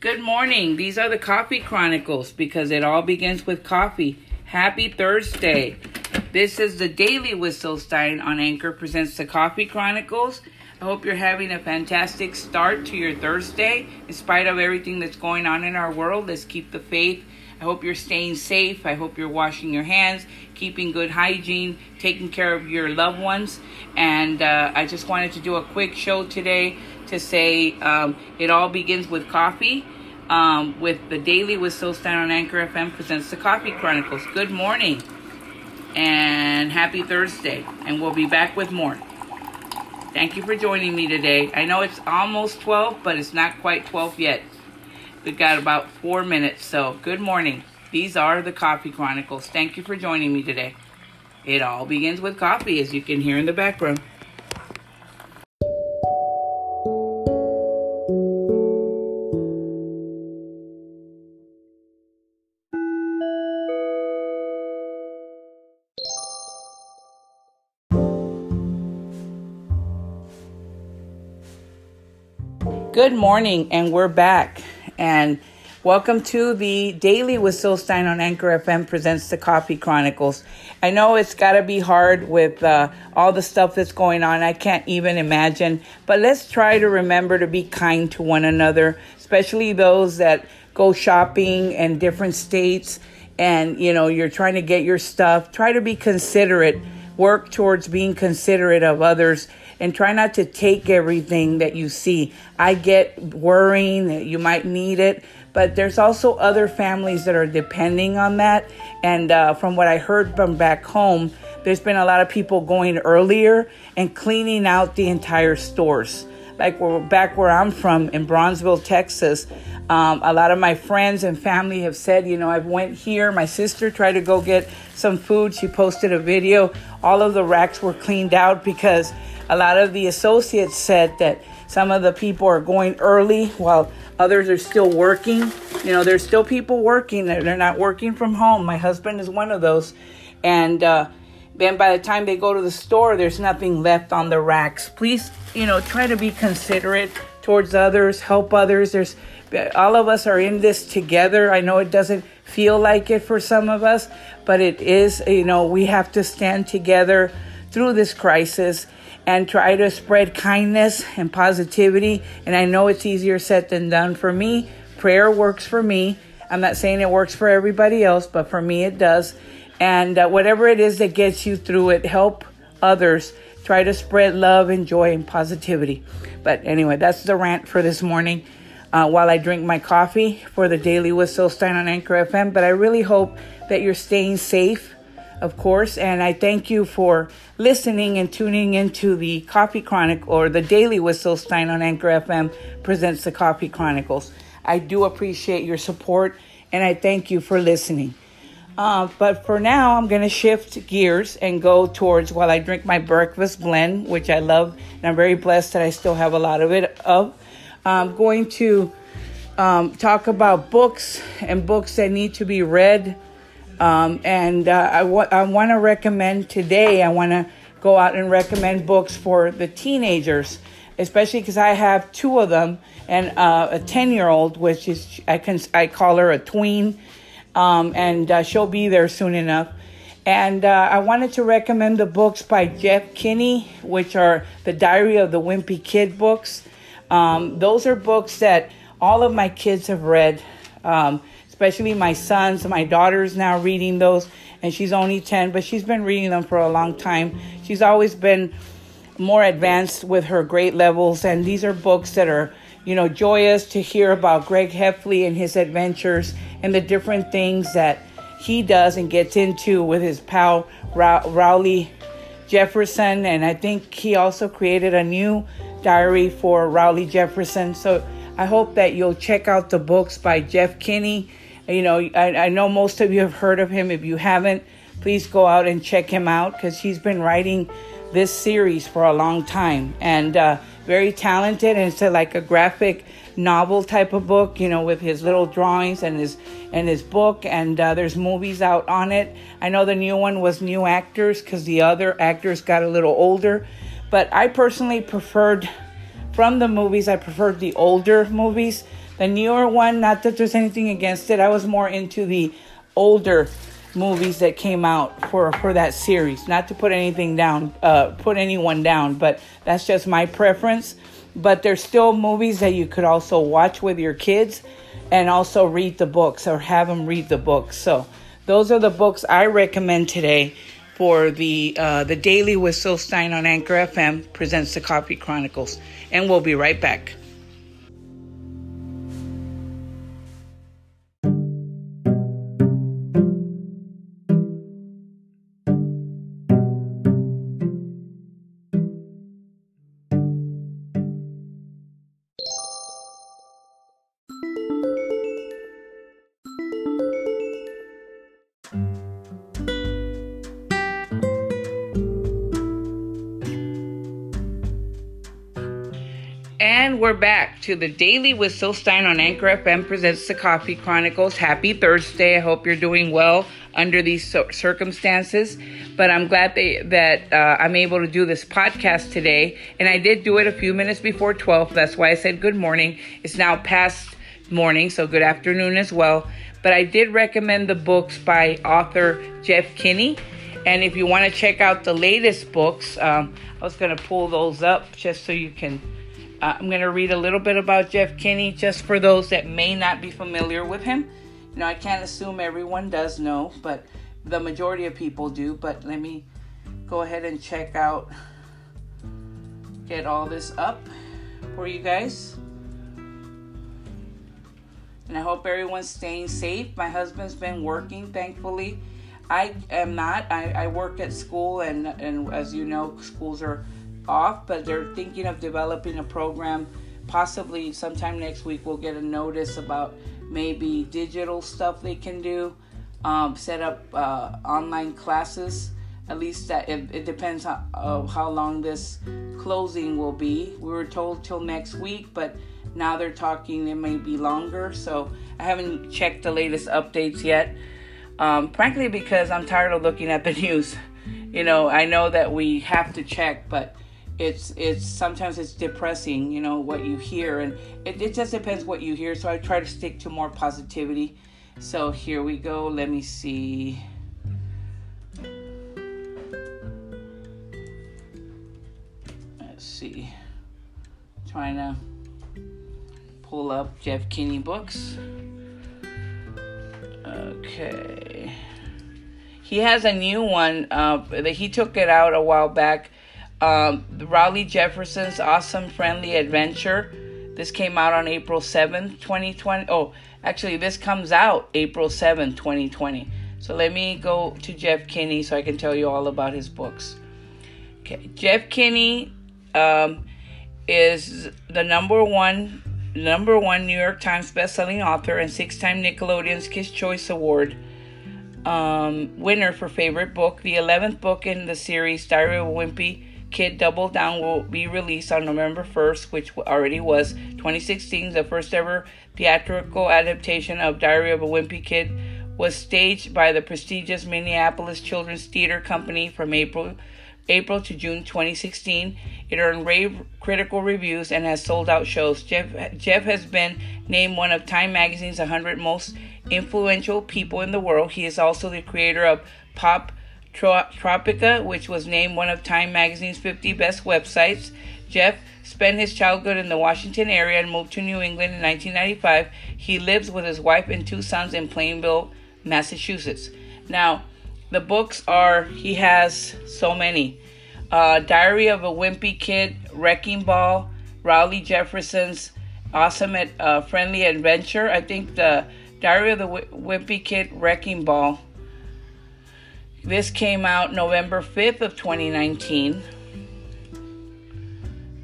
Good morning. These are the Coffee Chronicles because it all begins with coffee. Happy Thursday. This is the Daily with Stein on Anchor presents the Coffee Chronicles. I hope you're having a fantastic start to your Thursday. In spite of everything that's going on in our world, let's keep the faith. I hope you're staying safe. I hope you're washing your hands, keeping good hygiene, taking care of your loved ones. And uh, I just wanted to do a quick show today to say um, it all begins with coffee. Um, with the Daily with Stein on Anchor FM presents the Coffee Chronicles. Good morning and happy Thursday. And we'll be back with more. Thank you for joining me today. I know it's almost 12, but it's not quite 12 yet. We've got about four minutes, so good morning. These are the Coffee Chronicles. Thank you for joining me today. It all begins with coffee, as you can hear in the background. Good morning, and we're back. And welcome to the Daily with Stein on Anchor FM presents the Coffee Chronicles. I know it's got to be hard with uh, all the stuff that's going on. I can't even imagine. But let's try to remember to be kind to one another, especially those that go shopping in different states and you know you're trying to get your stuff. Try to be considerate. Work towards being considerate of others and try not to take everything that you see. I get worrying that you might need it, but there's also other families that are depending on that. And uh, from what I heard from back home, there's been a lot of people going earlier and cleaning out the entire stores. Like we're back where I'm from in Brownsville, Texas. Um, a lot of my friends and family have said, you know, I went here. My sister tried to go get some food. She posted a video. All of the racks were cleaned out because a lot of the associates said that some of the people are going early while others are still working. You know, there's still people working. They're not working from home. My husband is one of those. And uh, then by the time they go to the store, there's nothing left on the racks. Please, you know, try to be considerate towards others, help others. There's all of us are in this together. I know it doesn't feel like it for some of us, but it is, you know, we have to stand together through this crisis and try to spread kindness and positivity. And I know it's easier said than done. For me, prayer works for me. I'm not saying it works for everybody else, but for me it does. And uh, whatever it is that gets you through it, help others. Try to spread love and joy and positivity. But anyway, that's the rant for this morning. Uh, while I drink my coffee for the Daily with Stein on Anchor FM. But I really hope that you're staying safe of course. And I thank you for listening and tuning into the Coffee Chronicle or the Daily with Syl Stein on Anchor FM presents the Coffee Chronicles. I do appreciate your support and I thank you for listening. Uh, but for now, I'm going to shift gears and go towards while I drink my breakfast blend, which I love, and I'm very blessed that I still have a lot of it. Of I'm going to um, talk about books and books that need to be read um, and uh, I, w- I want to recommend today, I want to go out and recommend books for the teenagers, especially because I have two of them and uh, a 10 year old, which is, I, can, I call her a tween, um, and uh, she'll be there soon enough. And uh, I wanted to recommend the books by Jeff Kinney, which are the Diary of the Wimpy Kid books. Um, those are books that all of my kids have read. Um, especially my sons. My daughter's now reading those, and she's only 10, but she's been reading them for a long time. She's always been more advanced with her grade levels, and these are books that are, you know, joyous to hear about Greg Heffley and his adventures and the different things that he does and gets into with his pal Rowley Jefferson. And I think he also created a new diary for Rowley Jefferson. So I hope that you'll check out the books by Jeff Kinney you know, I, I know most of you have heard of him. If you haven't, please go out and check him out because he's been writing this series for a long time and uh, very talented. And it's like a graphic novel type of book, you know, with his little drawings and his and his book. And uh, there's movies out on it. I know the new one was new actors because the other actors got a little older. But I personally preferred from the movies. I preferred the older movies The newer one, not that there's anything against it. I was more into the older movies that came out for for that series. Not to put anything down, uh, put anyone down, but that's just my preference. But there's still movies that you could also watch with your kids, and also read the books or have them read the books. So those are the books I recommend today for the uh, the daily with Stein on Anchor FM presents the Coffee Chronicles, and we'll be right back. And we're back to the Daily with Syl Stein on Anchor FM presents the Coffee Chronicles. Happy Thursday. I hope you're doing well under these circumstances. But I'm glad they, that uh, I'm able to do this podcast today. And I did do it a few minutes before 12. That's why I said good morning. It's now past morning, so good afternoon as well. But I did recommend the books by author Jeff Kinney. And if you want to check out the latest books, um, I was going to pull those up just so you can uh, I'm going to read a little bit about Jeff Kinney just for those that may not be familiar with him. You know, I can't assume everyone does know, but the majority of people do. But let me go ahead and check out, get all this up for you guys. And I hope everyone's staying safe. My husband's been working, thankfully. I am not. I, I work at school, and, and as you know, schools are off, but they're thinking of developing a program. Possibly sometime next week, we'll get a notice about maybe digital stuff they can do, um, set up uh, online classes. At least that it, it depends on uh, how long this closing will be. We were told till next week, but now they're talking it may be longer. So I haven't checked the latest updates yet. Um, frankly, because I'm tired of looking at the news. You know, I know that we have to check, but it's it's sometimes it's depressing you know what you hear and it, it just depends what you hear so i try to stick to more positivity. So here we go let me see. Let's see. Trying to pull up jeff kinney books. Okay. He has a new one uh, that he took it out a while back um, Rowley Jefferson's Awesome Friendly Adventure. This came out on April 7th, 2020. Oh, actually, this comes out April 7th, 2020. So let me go to Jeff Kinney so I can tell you all about his books. Okay, Jeff Kinney um, is the number one number one New York Times bestselling author and six-time Nickelodeon's Kids Choice Award um, winner for favorite book. The 11th book in the series, Diary of Wimpy Kid Double Down will be released on November 1st, which already was 2016. The first ever theatrical adaptation of Diary of a Wimpy Kid was staged by the prestigious Minneapolis Children's Theater Company from April April to June 2016. It earned rave critical reviews and has sold out shows. Jeff, Jeff has been named one of Time Magazine's 100 most influential people in the world. He is also the creator of Pop Tropica, which was named one of Time Magazine's 50 best websites. Jeff spent his childhood in the Washington area and moved to New England in 1995. He lives with his wife and two sons in Plainville, Massachusetts. Now, the books are, he has so many uh, Diary of a Wimpy Kid, Wrecking Ball, Rowley Jefferson's Awesome at uh, Friendly Adventure. I think the Diary of the Wimpy Kid, Wrecking Ball this came out November 5th of 2019.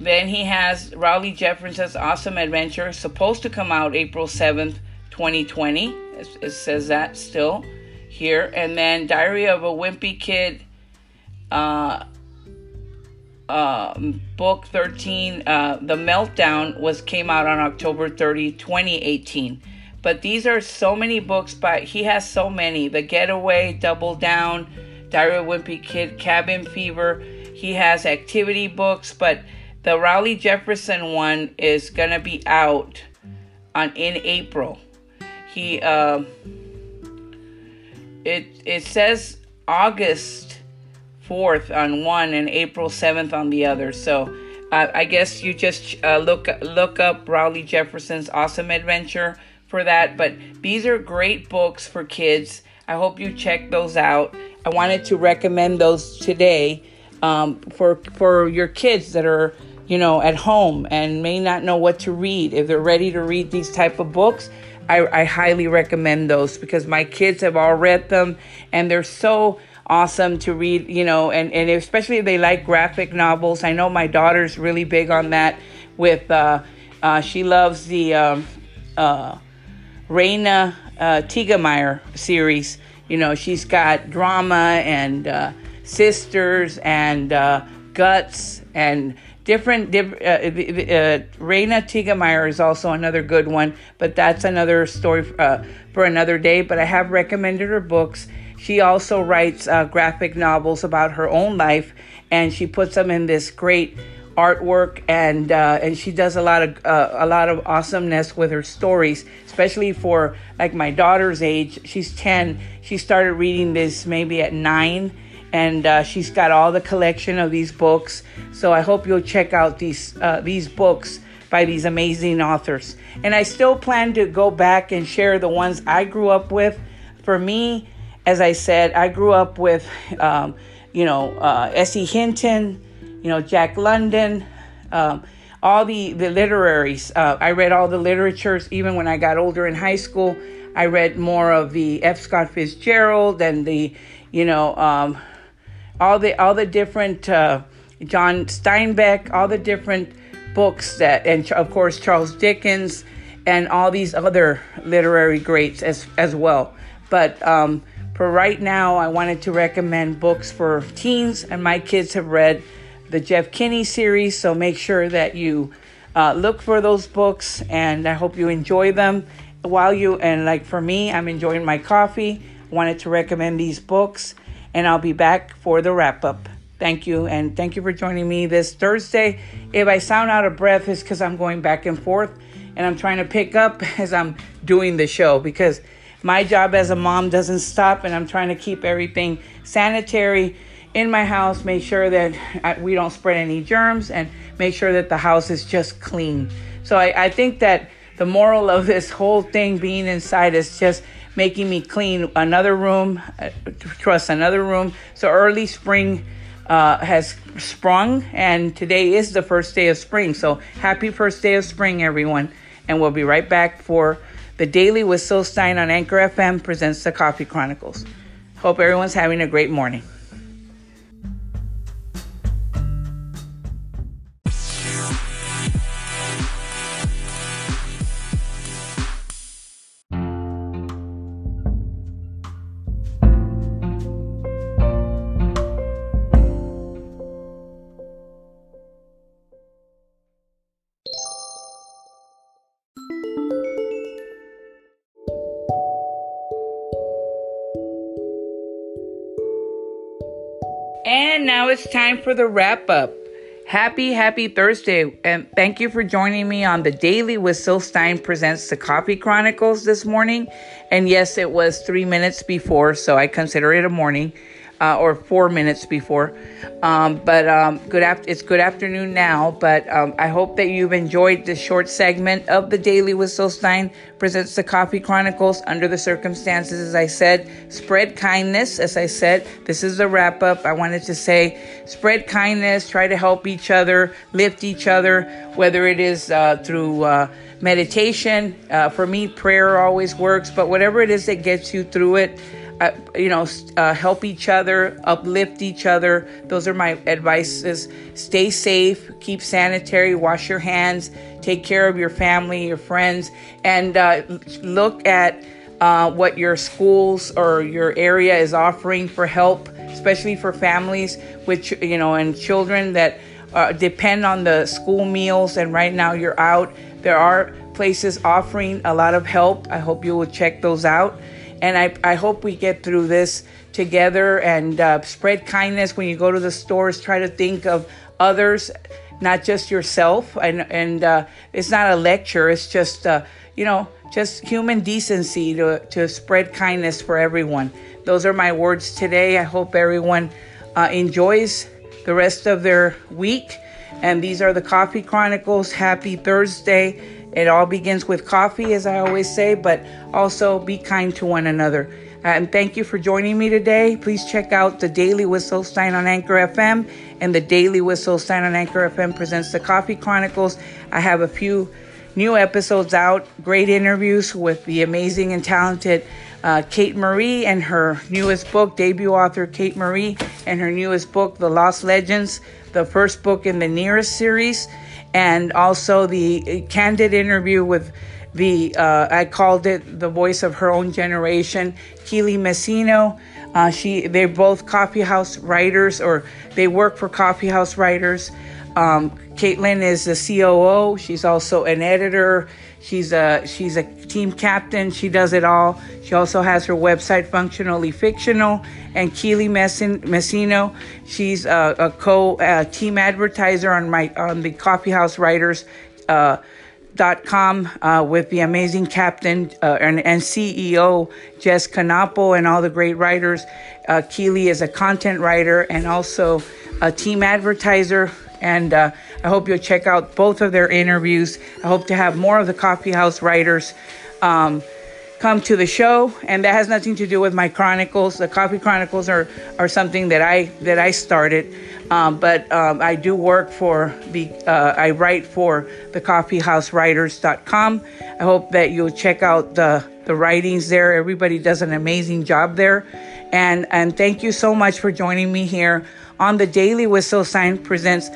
Then he has Rowley Jefferson's Awesome Adventure, supposed to come out April 7th, 2020. It, says that still here. And then Diary of a Wimpy Kid, uh, uh, book 13, uh, The Meltdown, was came out on October 30, 2018. But these are so many books by he has so many. The Getaway, Double Down, Diary of Wimpy Kid, Cabin Fever. He has activity books, but the Rowley Jefferson one is gonna be out on in April. He uh, it it says August fourth on one and April seventh on the other. So uh, I guess you just uh, look look up Rowley Jefferson's Awesome Adventure for that. But these are great books for kids. I hope you check those out. I wanted to recommend those today um, for for your kids that are you know at home and may not know what to read. If they're ready to read these type of books, I, I highly recommend those because my kids have all read them and they're so awesome to read. You know, and and especially if they like graphic novels. I know my daughter's really big on that. With uh, uh, she loves the um, uh, Raina uh, Telgemeier series. You know, she's got drama and uh, sisters and uh, guts and different. Diff- uh, uh, Raina Telgemeier is also another good one, but that's another story uh, for another day. But I have recommended her books. She also writes uh, graphic novels about her own life, and she puts them in this great artwork and uh, and she does a lot of uh, a lot of awesomeness with her stories especially for like my daughter's age. She's 10 she started reading this maybe at 9 and uh, she's got all the collection of these books. So i hope you'll check out these uh, these books by these amazing authors. And i still plan to go back and share the ones i grew up with. For me as i said i grew up with um, you know uh, S.E. Hinton you know, Jack London, um, all the, the literaries. Uh, I read all the literatures even when I got older in high school. I read more of the F. Scott Fitzgerald and the, you know, um, all the all the different uh, John Steinbeck, all the different books that, and of course Charles Dickens, and all these other literary greats as as well. But um, for right now, I wanted to recommend books for teens, and my kids have read the Jeff Kinney series. So make sure that you uh, look for those books, and I hope you enjoy them while you. And like for me, I'm enjoying my coffee. Wanted to recommend these books, and I'll be back for the wrap up. Thank you, and thank you for joining me this Thursday. If I sound out of breath, it's because I'm going back and forth, and I'm trying to pick up as I'm doing the show because my job as a mom doesn't stop, and I'm trying to keep everything sanitary in my house, make sure that we don't spread any germs, and make sure that the house is just clean. So I, I think that the moral of this whole thing being inside is just making me clean another room, uh, trust another room. So early spring uh, has sprung, and today is the first day of spring. So happy first day of spring, everyone. And we'll be right back for the Daily with Syl Stein on Anchor FM presents the Coffee Chronicles. Hope everyone's having a great morning. Now it's time for the wrap up. Happy, happy Thursday. And thank you for joining me on the Daily with Syl Stein presents the Coffee Chronicles this morning. And yes, it was three minutes before, so I consider it a morning uh, or four minutes before. Um, but um, good it's good afternoon now. But um, I hope that you've enjoyed this short segment of the Daily with Syl Stein presents the Coffee Chronicles under the circumstances. As I said, spread kindness. As I said, this is the wrap up. I wanted to say, spread kindness. Try to help each other, lift each other, whether it is uh, through. Uh, meditation uh, for me prayer always works but whatever it is that gets you through it uh, you know, uh, help each other, uplift each other. Those are my advices. Stay safe, keep sanitary, wash your hands, take care of your family, your friends, and uh, look at uh, what your schools or your area is offering for help, especially for families with, you know, and children that uh, depend on the school meals. And right now you're out. There are places offering a lot of help. I hope you will check those out. And I, I hope we get through this together and uh, spread kindness when you go to the stores. Try to think of others, not just yourself. And, and uh, it's not a lecture, it's just, uh, you know, just human decency to, to spread kindness for everyone. Those are my words today. I hope everyone uh, enjoys the rest of their week. And these are the Coffee Chronicles. Happy Thursday. It all begins with coffee, as I always say, but also be kind to one another. And thank you for joining me today. Please check out the Daily with Stein on Anchor FM and the Daily with Stein on Anchor FM presents the Coffee Chronicles. I have a few new episodes out, great interviews with the amazing and talented uh, Kate Marie and her newest book, debut author Kate Marie, and her newest book, The Lost Legends, the first book in the Nearest series, and also the candid interview with the uh, I called it the voice of her own generation, Keely Messino. Uh, she they're both coffee house writers, or they work for coffee house writers. Um, Caitlin is the COO. She's also an editor. She's a she's a team captain. She does it all. She also has her website, Functionally Fictional. And Keely Messino, she's a, a co team advertiser on my on the Coffee House Writers. Uh, dot com uh, with the amazing captain uh, and, and, CEO Jess Canapo and all the great writers. Uh, Keely is a content writer and also a team advertiser. And uh, I hope you'll check out both of their interviews. I hope to have more of the Coffee House writers. Um, come to the show and that has nothing to do with my chronicles the coffee chronicles are, are something that i that i started um, but um, i do work for the uh, i write for the coffeehousewriters.com i hope that you'll check out the the writings there. Everybody does an amazing job there. And and thank you so much for joining me here. On the daily with Syl Stein presents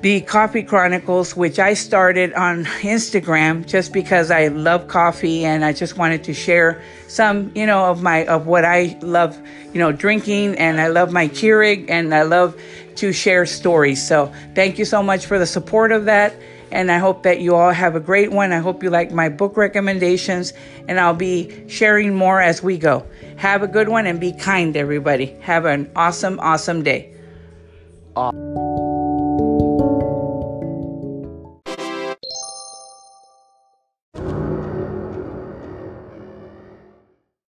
the Coffee Chronicles, which I started on Instagram just because I love coffee and I just wanted to share some, you know, of my of what I love, you know, drinking. And I love my Keurig and I love to share stories. So thank you so much for the support of that. And I hope that you all have a great one. I hope you like my book recommendations, and I'll be sharing more as we go. Have a good one and be kind, everybody. Have an awesome, awesome day. Awesome.